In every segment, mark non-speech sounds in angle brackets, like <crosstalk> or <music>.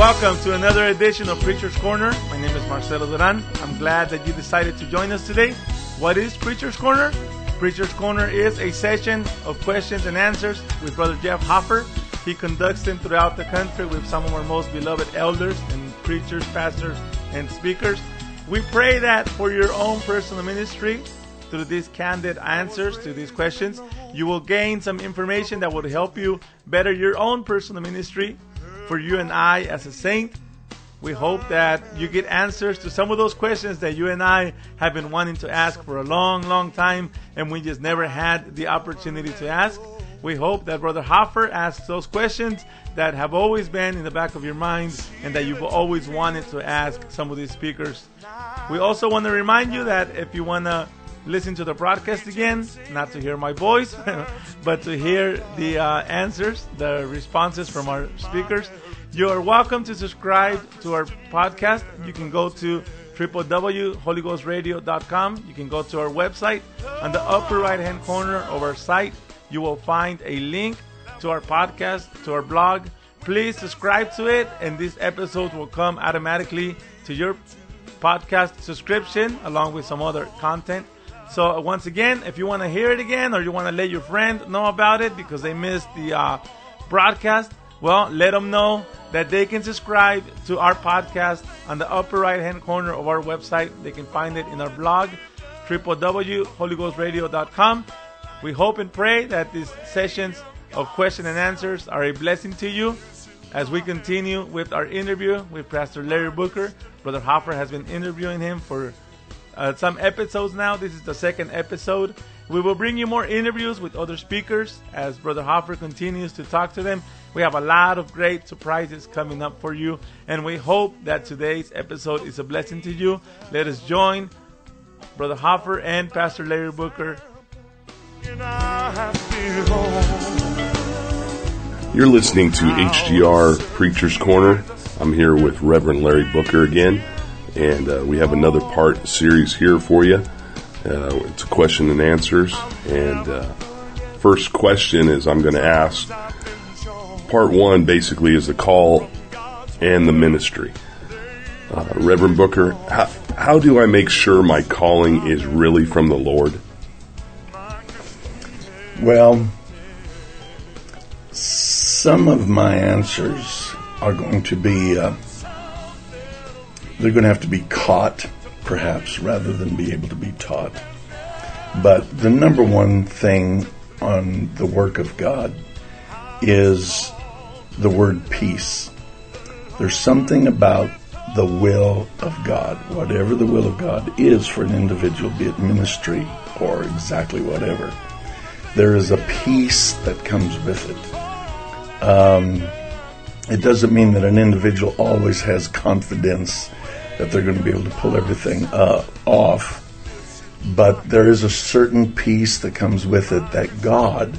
Welcome to another edition of Preacher's Corner. My name is Marcelo Duran. I'm glad that you decided to join us today. What is Preacher's Corner? Preacher's Corner is a session of questions and answers with Brother Jeff Hoffer. He conducts them throughout the country with some of our most beloved elders and preachers, pastors, and speakers. We pray that for your own personal ministry, through these candid answers to these questions, you will gain some information that will help you better your own personal ministry for you and I as a saint. We hope that you get answers to some of those questions that you and I have been wanting to ask for a long, long time, and we just never had the opportunity to ask. We hope that Brother Hoffer asks those questions that have always been in the back of your mind and that you've always wanted to ask some of these speakers. We also want to remind you that if you want to listen to the broadcast again, not to hear my voice, <laughs> but to hear the uh, answers, the responses from our speakers, you are welcome to subscribe to our podcast. You can go to www.holyghostradio.com. You can go to our website. On the upper right hand corner of our site, you will find a link to our podcast, to our blog. Please subscribe to it, and these episodes will come automatically to your podcast subscription along with some other content. So once again, if you want to hear it again or you want to let your friend know about it because they missed the uh, broadcast, well, let them know that they can subscribe to our podcast on the upper right hand corner of our website. They can find it in our blog, www.holyghostradio.com. We hope and pray that these sessions of question and answers are a blessing to you as we continue with our interview with Pastor Larry Booker. Brother Hoffer has been interviewing him for uh, some episodes now. This is the second episode. We will bring you more interviews with other speakers as Brother Hoffer continues to talk to them. We have a lot of great surprises coming up for you, and we hope that today's episode is a blessing to you. Let us join Brother Hoffer and Pastor Larry Booker. You're listening to HGR Preacher's Corner. I'm here with Reverend Larry Booker again, and uh, we have another part series here for you. Uh, it's a question and answers, and uh, first question is I'm going to ask. Part one basically is the call and the ministry. Uh, Reverend Booker, how, how do I make sure my calling is really from the Lord? Well, some of my answers are going to be, uh, they're going to have to be caught, perhaps, rather than be able to be taught. But the number one thing on the work of God is the word peace. There's something about the will of God, whatever the will of God is for an individual, be it ministry or exactly whatever. There is a peace that comes with it. Um, it doesn't mean that an individual always has confidence that they're going to be able to pull everything uh, off, but there is a certain peace that comes with it that God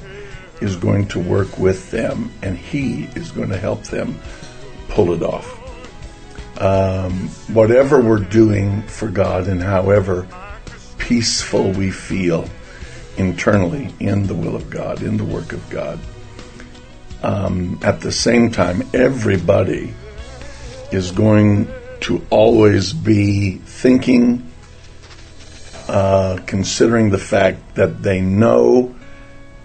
is going to work with them and He is going to help them pull it off. Um, whatever we're doing for God and however peaceful we feel internally in the will of God, in the work of God, um, at the same time, everybody is going to always be thinking, uh, considering the fact that they know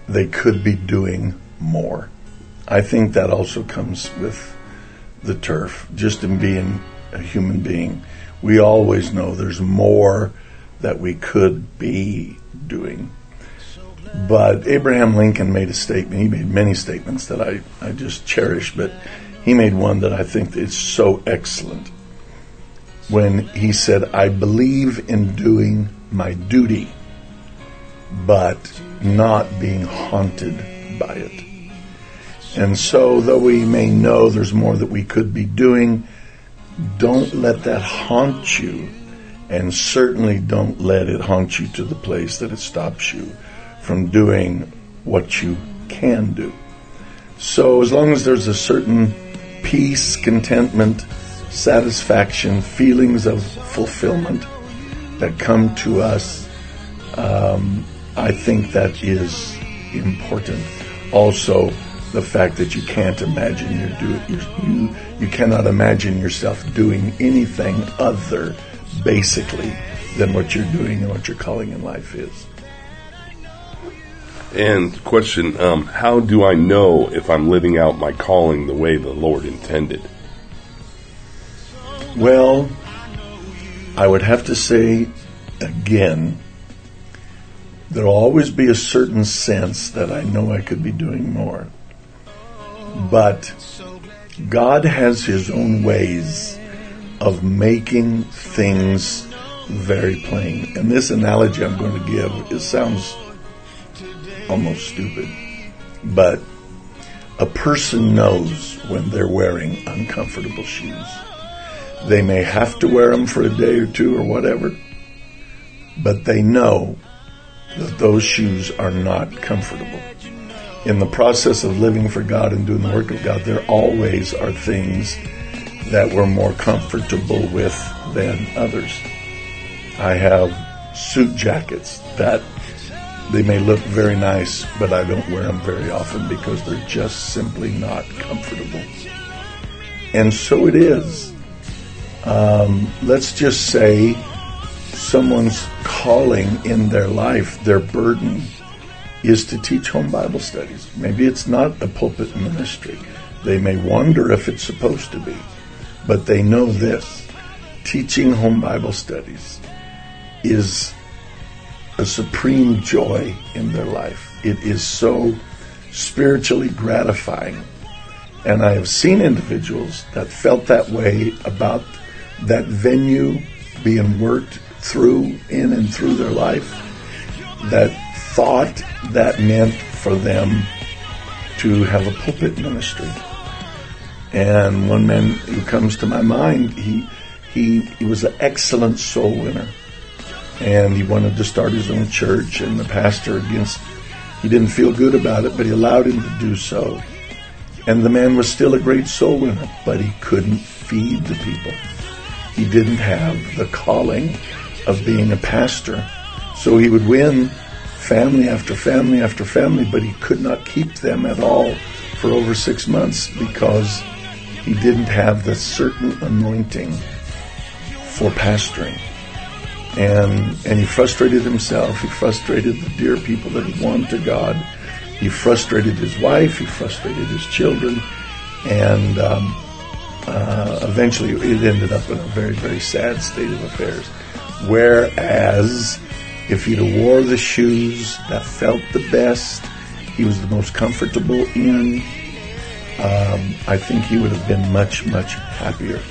they could be doing more. I think that also comes with the turf, just in being a human being. We always know there's more that we could be doing. But Abraham Lincoln made a statement. He made many statements that I, I just cherish, but he made one that I think is so excellent. When he said, I believe in doing my duty, but not being haunted by it. And so, though we may know there's more that we could be doing, don't let that haunt you, and certainly don't let it haunt you to the place that it stops you from doing what you can do. So, as long as there's a certain peace, contentment, satisfaction, feelings of fulfillment that come to us, um, I think that is important. Also, the fact that you can't imagine you do you you you cannot imagine yourself doing anything other basically than what you're doing and what your calling in life is. And question, um, how do I know if I'm living out my calling the way the Lord intended? Well, I would have to say again, there'll always be a certain sense that I know I could be doing more. But God has His own ways of making things very plain. And this analogy I'm going to give, it sounds almost stupid, but a person knows when they're wearing uncomfortable shoes. They may have to wear them for a day or two or whatever, but they know that those shoes are not comfortable. In the process of living for God and doing the work of God, there always are things that we're more comfortable with than others. I have suit jackets that they may look very nice, but I don't wear them very often because they're just simply not comfortable. And so it is. Um, let's just say someone's calling in their life, their burden is to teach home Bible studies. Maybe it's not a pulpit ministry. They may wonder if it's supposed to be, but they know this. Teaching home Bible studies is a supreme joy in their life. It is so spiritually gratifying. And I have seen individuals that felt that way about that venue being worked through, in and through their life, that thought that meant for them to have a pulpit ministry. And one man who comes to my mind, he, he, he was an excellent soul winner. And he wanted to start his own church and the pastor against he didn't feel good about it but he allowed him to do so. And the man was still a great soul winner but he couldn't feed the people. He didn't have the calling of being a pastor so he would win family after family after family but he could not keep them at all for over six months because he didn't have the certain anointing for pastoring and and he frustrated himself. He frustrated the dear people that he won to God. He frustrated his wife. He frustrated his children, and um, uh, eventually it ended up in a very very sad state of affairs. Whereas if he'd have wore the shoes that felt the best, he was the most comfortable in. Um, I think he would have been much much happier.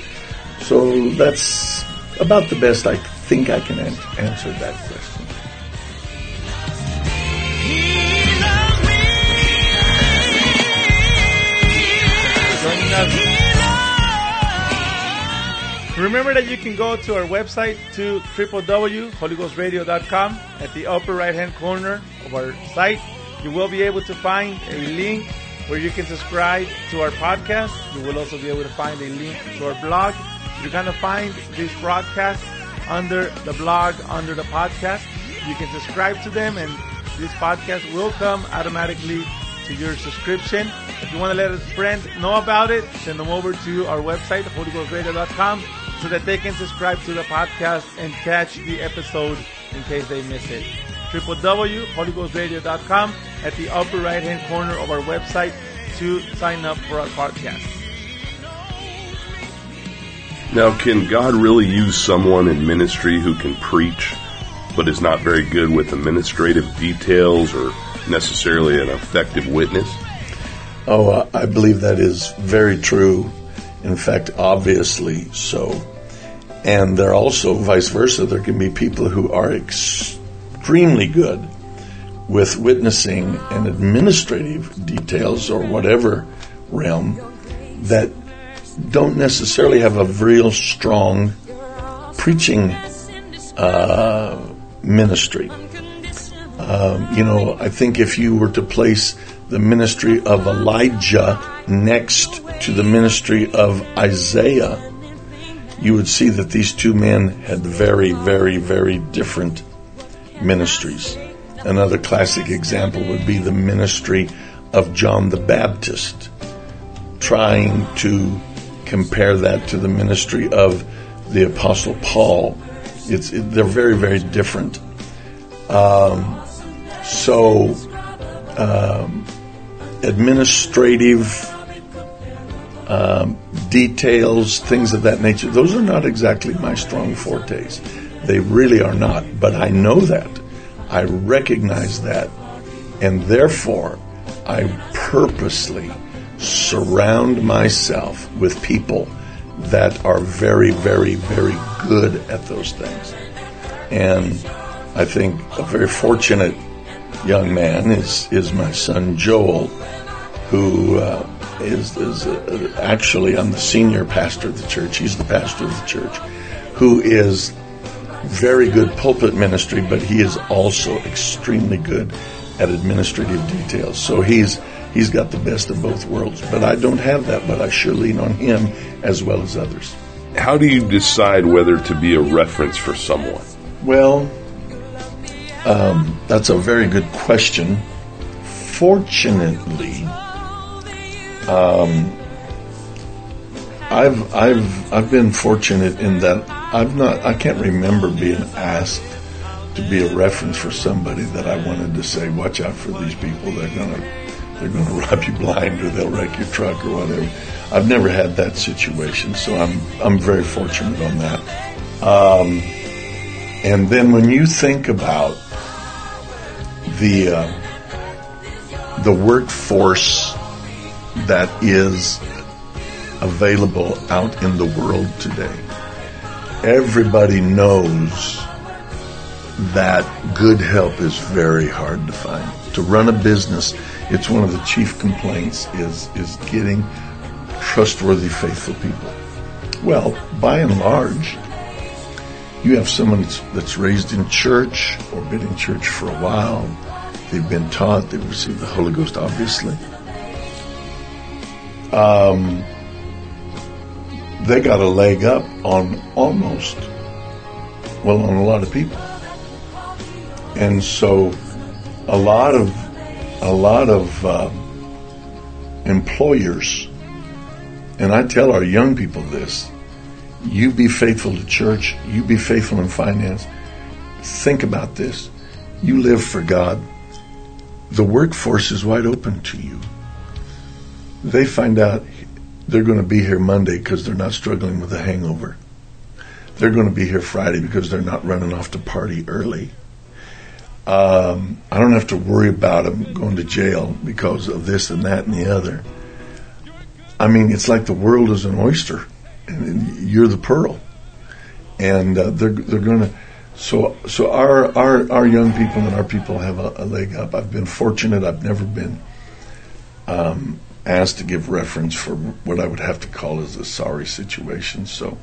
So that's about the best I think I can an- answer that question. Remember that you can go to our website to www.holyghostradio.com. At the upper right hand corner of our site, you will be able to find a link where you can subscribe to our podcast. You will also be able to find a link to our blog. You're going to find this broadcast under the blog, under the podcast. You can subscribe to them and this podcast will come automatically to your subscription. If you want to let a friend know about it, send them over to our website, holyghostradio.com, so that they can subscribe to the podcast and catch the episode in case they miss it. www.holyghostradio.com at the upper right hand corner of our website to sign up for our podcast. Now, can God really use someone in ministry who can preach, but is not very good with administrative details or necessarily an effective witness? Oh, I believe that is very true. In fact, obviously so. And there are also, vice versa, there can be people who are extremely good with witnessing and administrative details or whatever realm that don't necessarily have a real strong preaching uh, ministry. Um, you know, I think if you were to place the ministry of Elijah next to the ministry of Isaiah, you would see that these two men had very, very, very different ministries. Another classic example would be the ministry of John the Baptist, trying to compare that to the ministry of the Apostle Paul. It's it, they're very very different. Um, so um, administrative um, details, things of that nature, those are not exactly my strong fortes. They really are not. But I know that. I recognize that. And therefore, I purposely surround myself with people that are very, very, very good at those things. And I think a very fortunate young man is, is my son Joel, who uh, is, is uh, actually, I'm the senior pastor of the church. He's the pastor of the church, who is very good pulpit ministry, but he is also extremely good at administrative details. So he's he's got the best of both worlds. But I don't have that, but I sure lean on him as well as others. How do you decide whether to be a reference for someone? Well, um, that's a very good question. Fortunately, um, I've I've I've been fortunate in that I've not I can't remember being asked to be a reference for somebody that I wanted to say, watch out for these people. They're gonna they're gonna <laughs> rob you blind or they'll wreck your truck or whatever. I've never had that situation, so I'm I'm very fortunate on that. Um, and then when you think about the uh, the workforce that is available out in the world today, everybody knows that good help is very hard to find. To run a business, it's one of the chief complaints is is getting trustworthy, faithful people. Well, by and large, you have someone that's, that's raised in church or been in church for a while. They've been taught. They've received the Holy Ghost, obviously. Um, they got a leg up on almost, well, on a lot of people. And so a lot of, a lot of uh, employers, and I tell our young people this, you be faithful to church, you be faithful in finance. Think about this. You live for God. The workforce is wide open to you. They find out they're going to be here Monday because they're not struggling with a hangover. They're going to be here Friday because they're not running off to party early. Um, I don't have to worry about them going to jail because of this and that and the other. I mean, it's like the world is an oyster, and you're the pearl, and uh, they're they're going to. So so our our our young people and our people have a, a leg up. I've been fortunate. I've never been um, asked to give reference for what I would have to call as a sorry situation. So,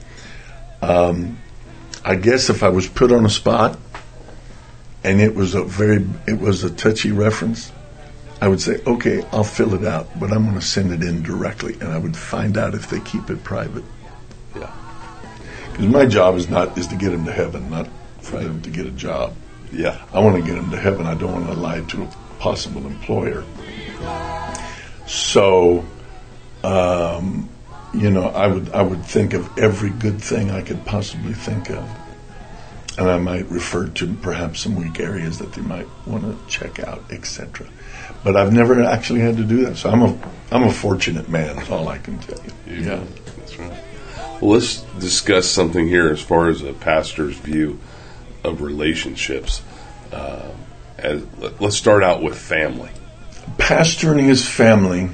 um, I guess if I was put on a spot and it was a very, it was a touchy reference, I would say, okay, I'll fill it out, but I'm going to send it in directly, and I would find out if they keep it private. Yeah, because my job is not is to get them to heaven, not for them to get a job. Yeah, I want to get them to heaven. I don't want to lie to a possible employer. So, um, you know, I would I would think of every good thing I could possibly think of, and I might refer to perhaps some weak areas that they might want to check out, etc. But I've never actually had to do that, so I'm a I'm a fortunate man. That's all I can tell you. yeah, that's right. Well, let's discuss something here as far as a pastor's view of relationships. Uh, as, let's start out with family pastor and his family,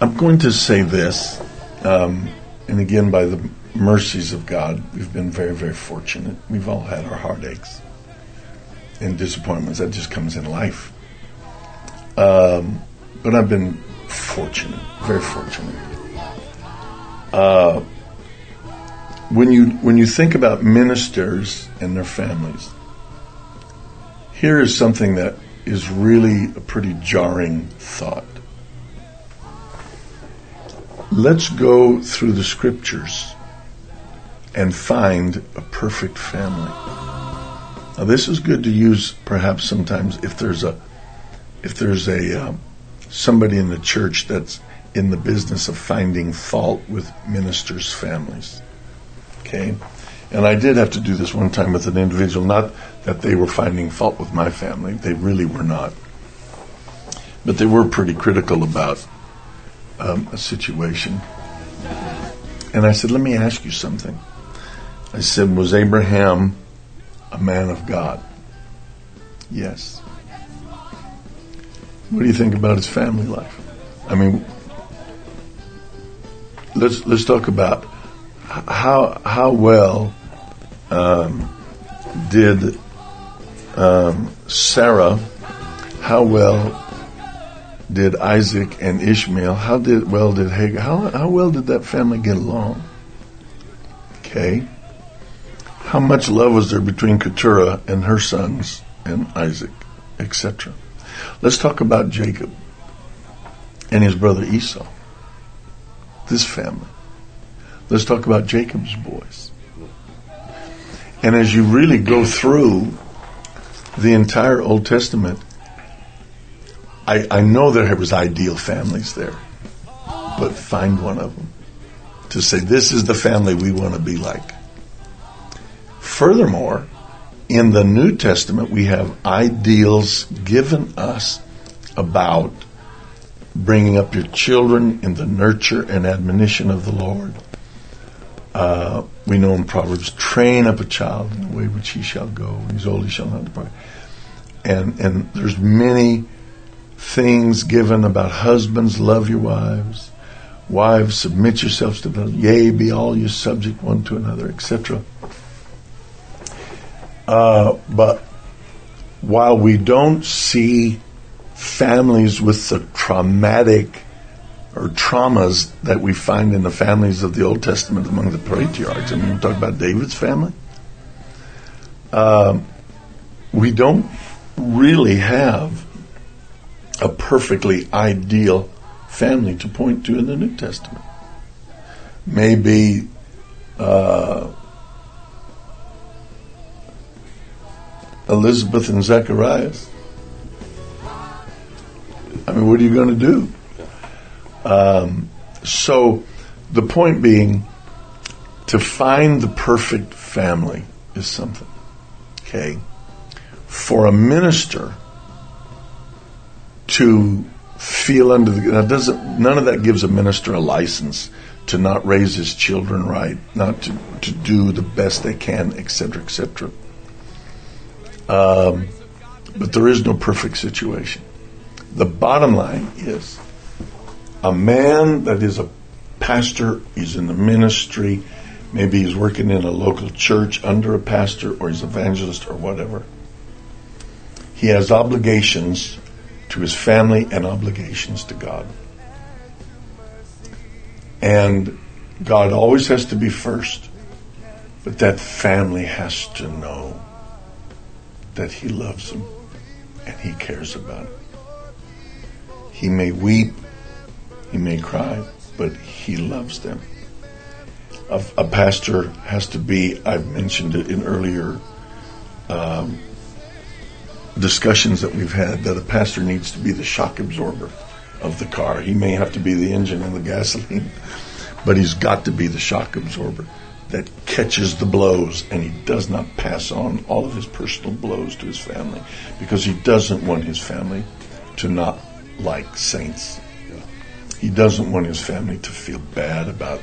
I'm going to say this, um, and again, by the mercies of God, we've been very, very fortunate. We've all had our heartaches and disappointments. That just comes in life. Um, but I've been fortunate, very fortunate. Uh, when you when you think about ministers and their families, here is something that is really a pretty jarring thought. Let's go through the scriptures and find a perfect family. Now, this is good to use perhaps sometimes if there's a if there's a um, somebody in the church that's in the business of finding fault with ministers' families. Okay? And I did have to do this one time with an individual, not that they were finding fault with my family, they really were not. But they were pretty critical about um, a situation. And I said, Let me ask you something. I said, Was Abraham a man of God? Yes. What do you think about his family life? I mean, let's let's talk about how how well um, did um, Sarah, how well did Isaac and Ishmael, how did well did Hagar, how how well did that family get along? Okay. How much love was there between Keturah and her sons and Isaac, etc. Let's talk about Jacob and his brother Esau. This family. Let's talk about Jacob's boys. And as you really go through the entire Old Testament, I, I know there was ideal families there, but find one of them to say, this is the family we want to be like. Furthermore, in the New Testament, we have ideals given us about bringing up your children in the nurture and admonition of the Lord. Uh, we know in Proverbs, train up a child in the way which he shall go. When he's old, he shall not depart. And, and there's many things given about husbands, love your wives. Wives, submit yourselves to them. Yea, be all you subject one to another, etc. Uh, but while we don't see families with the traumatic or traumas that we find in the families of the Old Testament among the patriarchs, I mean, we talk about David's family. Um, we don't really have a perfectly ideal family to point to in the New Testament. Maybe uh, Elizabeth and Zacharias. I mean, what are you going to do? Um, so, the point being, to find the perfect family is something. Okay? For a minister to feel under the that doesn't none of that gives a minister a license to not raise his children right, not to, to do the best they can, etc., etc. Um, but there is no perfect situation. The bottom line is a man that is a pastor, he's in the ministry, maybe he's working in a local church under a pastor or he's evangelist or whatever. He has obligations to his family and obligations to God. And God always has to be first, but that family has to know that He loves them and He cares about them. He may weep, he may cry, but He loves them. A, a pastor has to be, I've mentioned it in earlier um, discussions that we've had, that a pastor needs to be the shock absorber of the car. He may have to be the engine and the gasoline, but he's got to be the shock absorber that catches the blows and he does not pass on all of his personal blows to his family because he doesn't want his family to not like saints. He doesn't want his family to feel bad about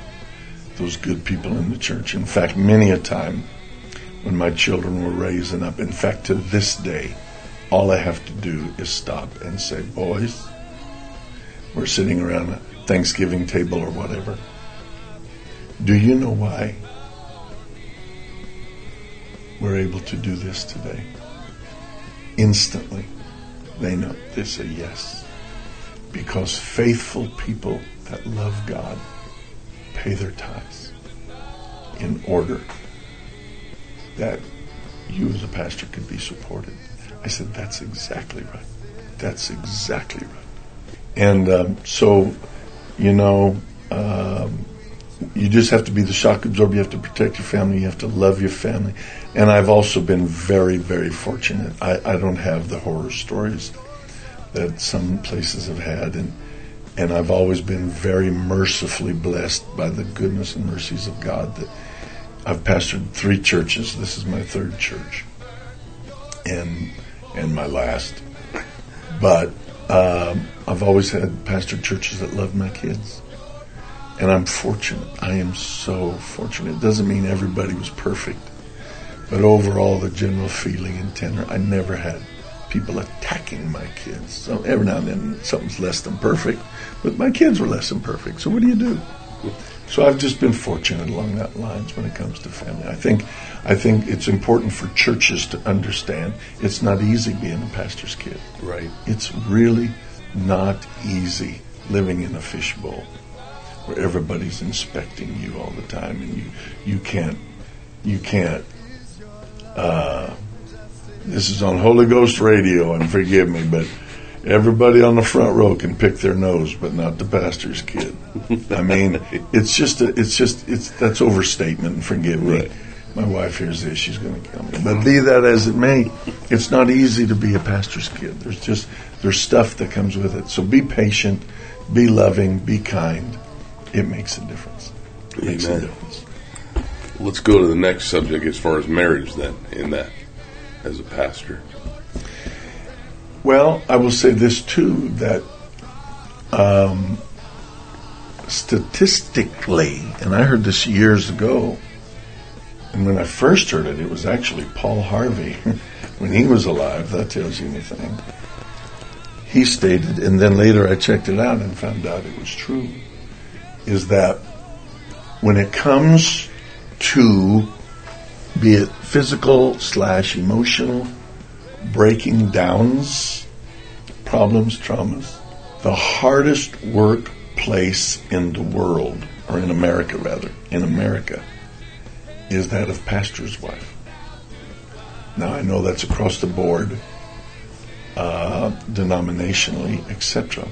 those good people in the church. In fact, many a time when my children were raising up, in fact, to this day, all I have to do is stop and say, Boys, we're sitting around a Thanksgiving table or whatever. Do you know why we're able to do this today. Instantly, they know they say yes. Because faithful people that love God pay their tithes in order that you as a pastor could be supported. I said, that's exactly right. That's exactly right. And um, so, you know, um, you just have to be the shock absorber. You have to protect your family. You have to love your family. And I've also been very, very fortunate. I, I don't have the horror stories that some places have had, and and I've always been very mercifully blessed by the goodness and mercies of God. That I've pastored three churches. This is my third church, and and my last. But um, I've always had pastored churches that loved my kids, and I'm fortunate. I am so fortunate. It doesn't mean everybody was perfect, but overall, the general feeling and tenor, I never had people attacking my kids. So every now and then something's less than perfect, but my kids were less than perfect. So what do you do? So I've just been fortunate along that lines when it comes to family. I think I think it's important for churches to understand it's not easy being a pastor's kid. Right. It's really not easy living in a fishbowl where everybody's inspecting you all the time and you you can't you can't uh, this is on Holy Ghost Radio and forgive me but everybody on the front row can pick their nose but not the pastor's kid. I mean <laughs> it's just a, it's just it's that's overstatement And forgive me. Right. my wife hears this she's going to kill me. But be that as it may it's not easy to be a pastor's kid. There's just there's stuff that comes with it. So be patient be loving be kind. It makes a difference. It makes a Amen. difference. Let's go to the next subject as far as marriage then in that as a pastor. Well, I will say this too that um, statistically, and I heard this years ago, and when I first heard it, it was actually Paul Harvey <laughs> when he was alive. That tells you anything. He stated, and then later I checked it out and found out it was true, is that when it comes to be it physical slash emotional breaking downs, problems, traumas. The hardest workplace in the world, or in America rather, in America, is that of pastor's wife. Now I know that's across the board, uh, denominationally, etc.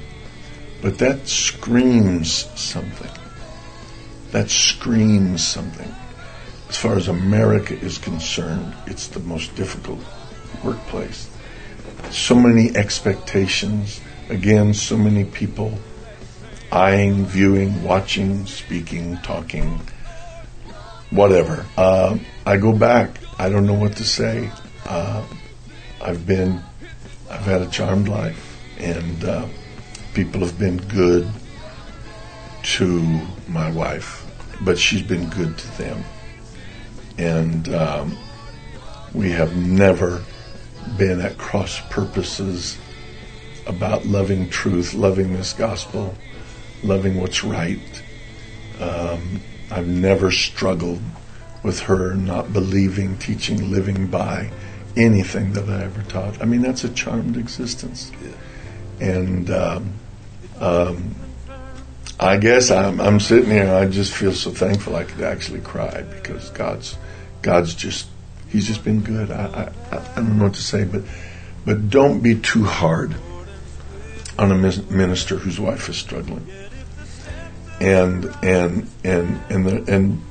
But that screams something. That screams something. As far as America is concerned, it's the most difficult workplace. So many expectations. Again, so many people eyeing, viewing, watching, speaking, talking, whatever. Uh, I go back. I don't know what to say. Uh, I've been, I've had a charmed life, and uh, people have been good to my wife, but she's been good to them. And um, we have never been at cross purposes about loving truth, loving this gospel, loving what's right. Um, I've never struggled with her not believing, teaching, living by anything that I ever taught. I mean, that's a charmed existence. And um, um, I guess I'm, I'm sitting here and I just feel so thankful I could actually cry because God's God's just He's just been good. I, I, I don't know what to say, but but don't be too hard on a minister whose wife is struggling. And and and and the, and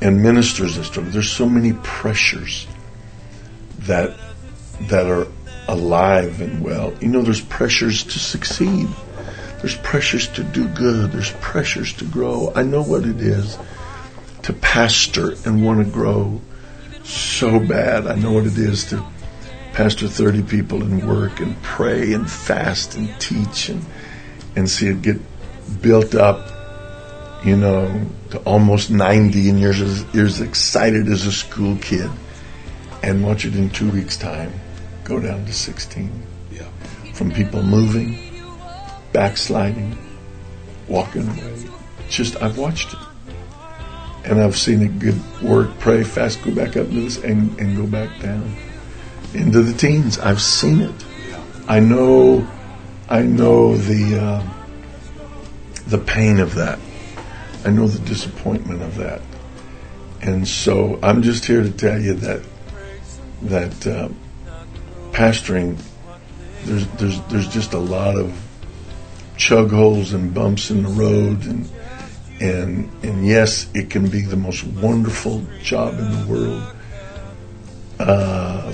and ministers that struggle. There's so many pressures that that are alive and well. You know, there's pressures to succeed. There's pressures to do good. There's pressures to grow. I know what it is to pastor and want to grow so bad. I know what it is to pastor 30 people and work and pray and fast and teach and, and see it get built up, you know, to almost 90 and you're as, you're as excited as a school kid and watch it in two weeks' time go down to 16 Yeah. from people moving, backsliding, walking away. Just, I've watched it. And I've seen it good work, pray, fast, go back up into this and, and go back down into the teens. I've seen it. I know, I know the, uh, the pain of that. I know the disappointment of that. And so I'm just here to tell you that, that, uh, pastoring, there's, there's, there's just a lot of chug holes and bumps in the road and, and, and yes, it can be the most wonderful job in the world. Uh,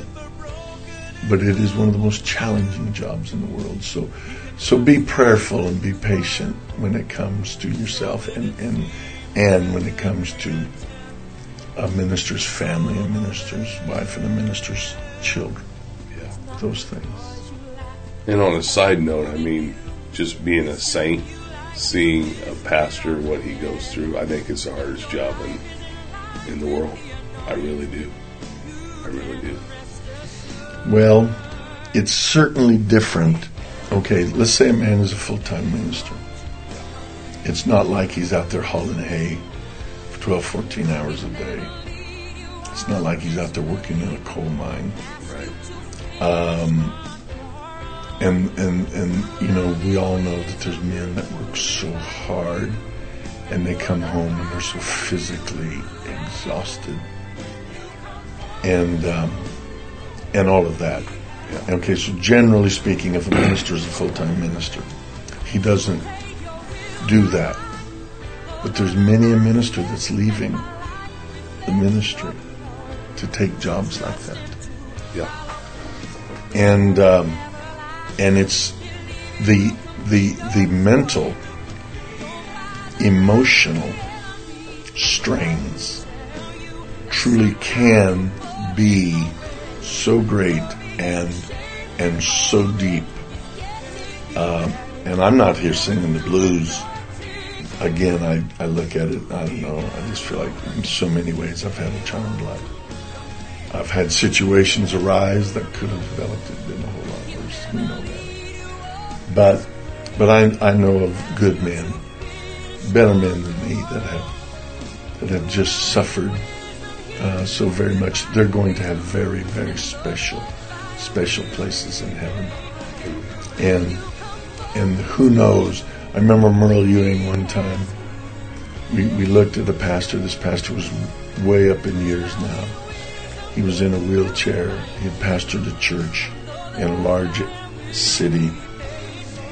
but it is one of the most challenging jobs in the world. So, so be prayerful and be patient when it comes to yourself and and and when it comes to a minister's family, a minister's wife, and a minister's children. Yeah. Those things. And on a side note, I mean, just being a saint, seeing a pastor what he goes through, I think it's the hardest job in in the world. I really do. I really do. Well, it's certainly different. Okay, let's say a man is a full time minister. It's not like he's out there hauling hay for 12, 14 hours a day. It's not like he's out there working in a coal mine. Right. Um, and, and, and, you know, we all know that there's men that work so hard and they come home and they're so physically exhausted. And, um, and all of that. Yeah. Okay, so generally speaking, if a minister is a full-time minister, he doesn't do that. But there's many a minister that's leaving the ministry to take jobs like that, Yeah. and um, and it's the the the mental, emotional strains truly can be so great and and so deep. Um, and I'm not here singing the blues. Again, I, I look at it, I don't know, I just feel like in so many ways I've had a charmed life. I've had situations arise that could have developed it been a whole We know that. But but I I know of good men, better men than me that have that have just suffered uh, so very much. They're going to have very, very special, special places in heaven. And and who knows? I remember Merle Ewing one time. We we looked at a pastor. This pastor was way up in years now. He was in a wheelchair. He had pastored a church in a large city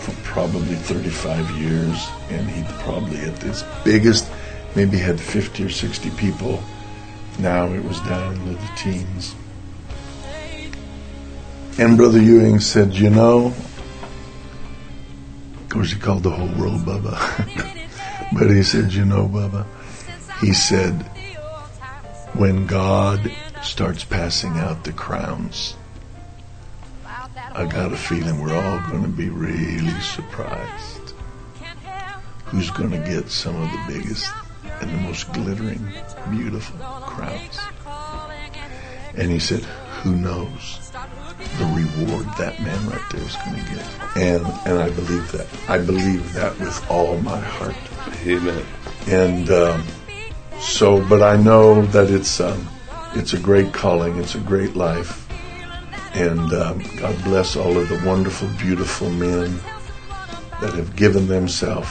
for probably 35 years, and he probably at his biggest maybe had 50 or 60 people now it was down into the teens. And Brother Ewing said, You know, of course, he called the whole world Bubba. <laughs> but he said, You know, Bubba, he said, when God starts passing out the crowns, I got a feeling we're all going to be really surprised. Who's going to get some of the biggest and the most glittering, beautiful crowns? And he said, Who knows the reward that man right there is going to get? And and I believe that. I believe that with all my heart. Amen. And um, so, but I know that it's um, it's a great calling. It's a great life. And um, God bless all of the wonderful, beautiful men that have given themselves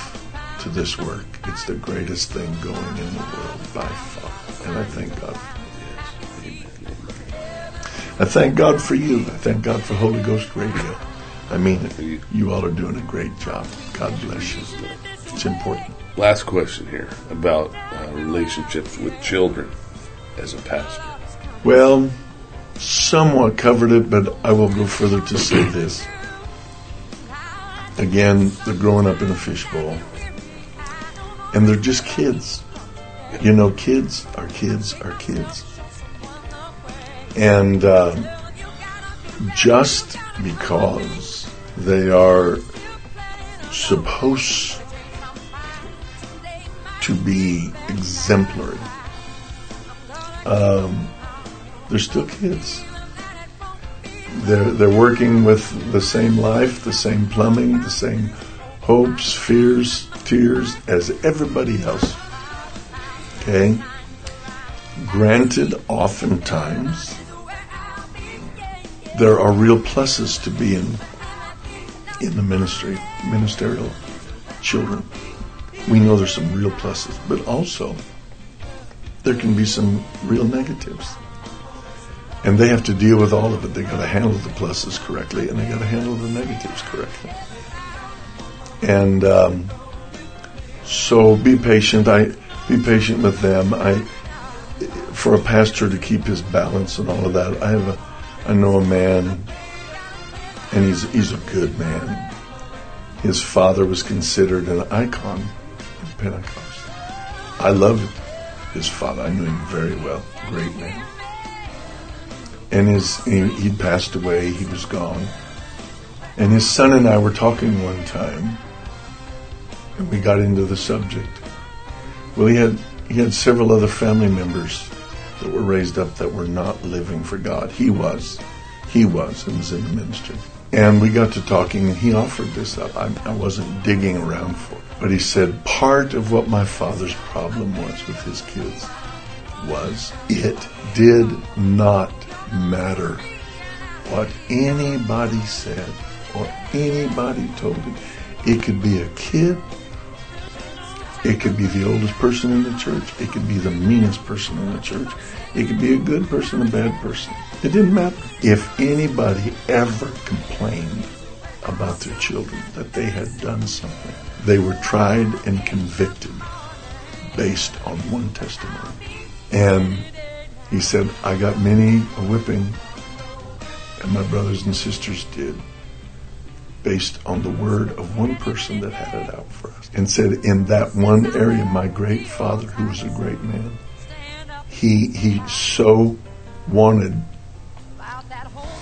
to this work. It's the greatest thing going in the world by far. And I thank God. I thank God for you. I thank God for Holy Ghost Radio. I mean it. You all are doing a great job. God bless you. It's important. Last question here about uh, relationships with children as a pastor. Well, somewhat covered it, but I will go further to say this. Again, they're growing up in a fishbowl. And they're just kids. You know, kids are kids are kids. And uh, just because they are supposed to be exemplary, um, they're still kids. They're they're working with the same life, the same plumbing, the same hopes, fears, tears as everybody else. Okay? Granted, oftentimes there are real pluses to being in the ministry, ministerial children. We know there's some real pluses, but also there can be some real negatives. And they have to deal with all of it. They got to handle the pluses correctly, and they got to handle the negatives correctly. And um, so, be patient. I be patient with them. I, for a pastor to keep his balance and all of that. I have a, I know a man and he's he's a good man. His father was considered an icon in Pentecost. I loved his father. I knew him very well. Great man. And his he, he'd passed away. He was gone. And his son and I were talking one time, and we got into the subject. Well, he had he had several other family members that were raised up that were not living for God. He was. He was and was in the ministry. And we got to talking, and he offered this up. I, I wasn't digging around for it. But he said, part of what my father's problem was with his kids was it did not matter what anybody said or anybody told him. It could be a kid it could be the oldest person in the church. It could be the meanest person in the church. It could be a good person, a bad person. It didn't matter. If anybody ever complained about their children that they had done something, they were tried and convicted based on one testimony. And he said, I got many a whipping, and my brothers and sisters did based on the word of one person that had it out for us. And said, in that one area, my great father, who was a great man, he, he so wanted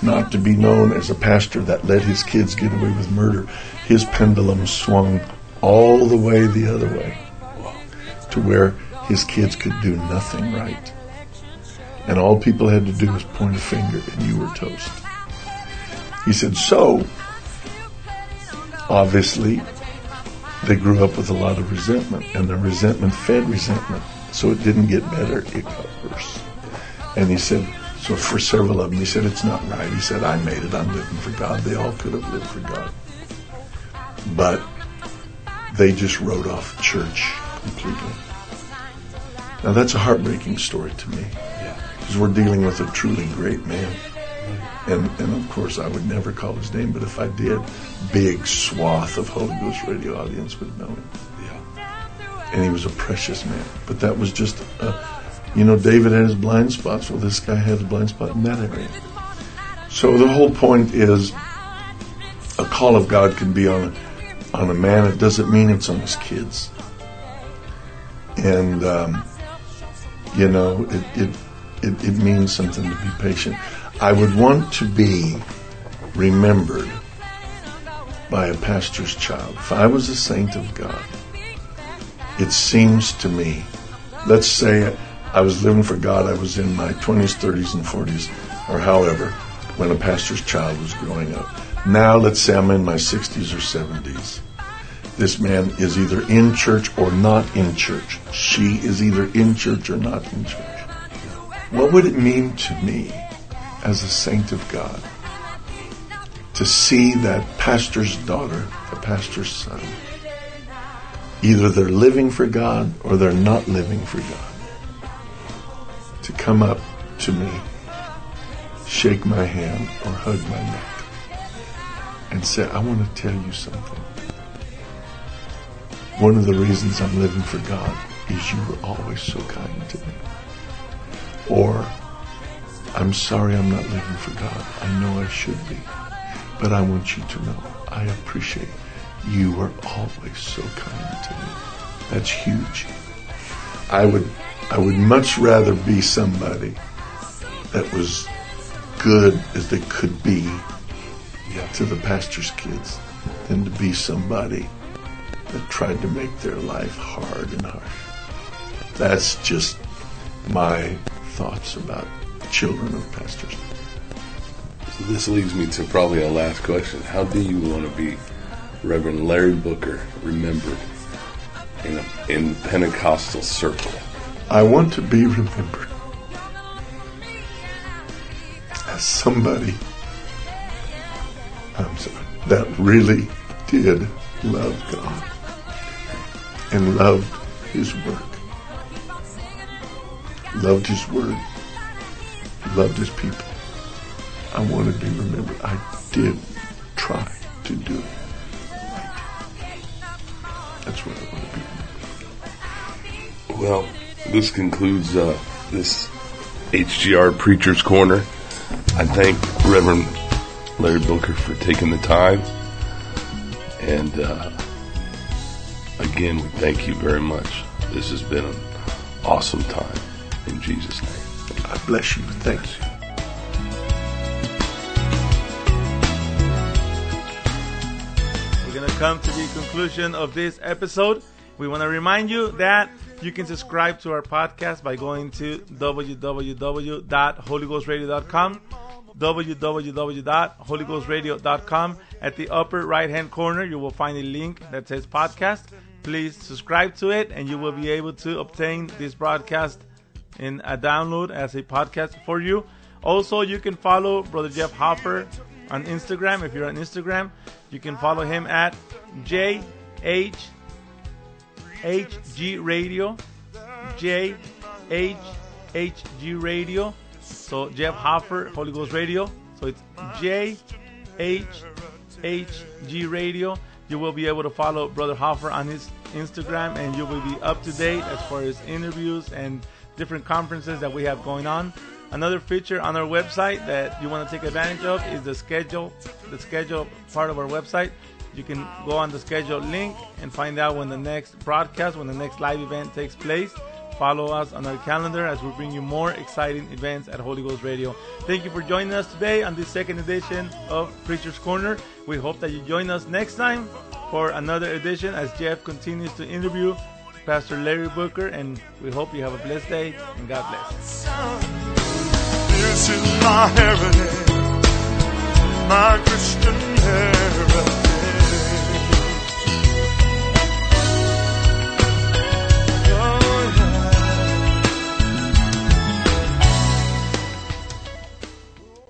not to be known as a pastor that let his kids get away with murder. His pendulum swung all the way the other way to where his kids could do nothing right. And all people had to do was point a finger and you were toast. He said, so obviously they grew up with a lot of resentment and the resentment fed resentment. So it didn't get better, it got worse. And he said, so for several of them, he said, it's not right. He said, I made it. I'm living for God. They all could have lived for God. But they just wrote off church completely. Now that's a heartbreaking story to me. Because we're dealing with a truly great man. And, and of course, I would never call his name, but if I did, big swath of Holy Ghost radio audience would know him. Yeah. And he was a precious man. But that was just, a, you know, David had his blind spots. Well, this guy had a blind spot in that area. So the whole point is a call of God can be on a, on a man. It doesn't mean it's on his kids. And, um, you know, it, it, it, it means something to be patient. I would want to be remembered by a pastor's child. If I was a saint of God, it seems to me, let's say I was living for God, I was in my 20s, 30s, and 40s, or however, when a pastor's child was growing up. Now, let's say I'm in my 60s or 70s. This man is either in church or not in church. She is either in church or not in church. What would it mean to me as a saint of God to see that pastor's daughter, the pastor's son, either they're living for God or they're not living for God, to come up to me, shake my hand or hug my neck and say, I want to tell you something. One of the reasons I'm living for God is you were always so kind to me. Or I'm sorry I'm not living for God. I know I should be. But I want you to know I appreciate you were always so kind to me. That's huge. I would I would much rather be somebody that was good as they could be to the pastor's kids than to be somebody that tried to make their life hard and harsh. That's just my thoughts about the children of pastors. So this leads me to probably a last question. How do you want to be Reverend Larry Booker remembered in a in Pentecostal circle? I want to be remembered as somebody I'm sorry, that really did love God and loved His work, loved His word, loved His people. I want to be remembered. I did try to do it. That's what I want to be. Well, this concludes uh, this HGR Preacher's Corner. I thank Reverend Larry Booker, for taking the time. And uh, again, we thank you very much. This has been an awesome time. In Jesus' name. God bless you. Thank you. We're going to come to the conclusion of this episode. We want to remind you that you can subscribe to our podcast by going to www.holyghostradio.com www.holyghostradio.com. At the upper right hand corner, you will find a link that says podcast. Please subscribe to it, and you will be able to obtain this broadcast in a download as a podcast for you. Also, you can follow Brother Jeff Hopper on Instagram. If you're on Instagram, you can follow him at JHHG Radio. JHHG Radio. So Jeff Hopper, Holy Ghost Radio. So it's JHHG Radio. You will be able to follow Brother Hopper on his Instagram and you will be up to date as far as interviews and different conferences that we have going on. Another feature on our website that you want to take advantage of is the schedule, the schedule part of our website. You can go on the schedule link and find out when the next broadcast, when the next live event takes place. Follow us on our calendar as we bring you more exciting events at Holy Ghost Radio. Thank you for joining us today on this second edition of Preacher's Corner. We hope that you join us next time for another edition as Jeff continues to interview Pastor Larry Booker, and we hope you have a blessed day and God bless. This is my heritage, my Christian heritage.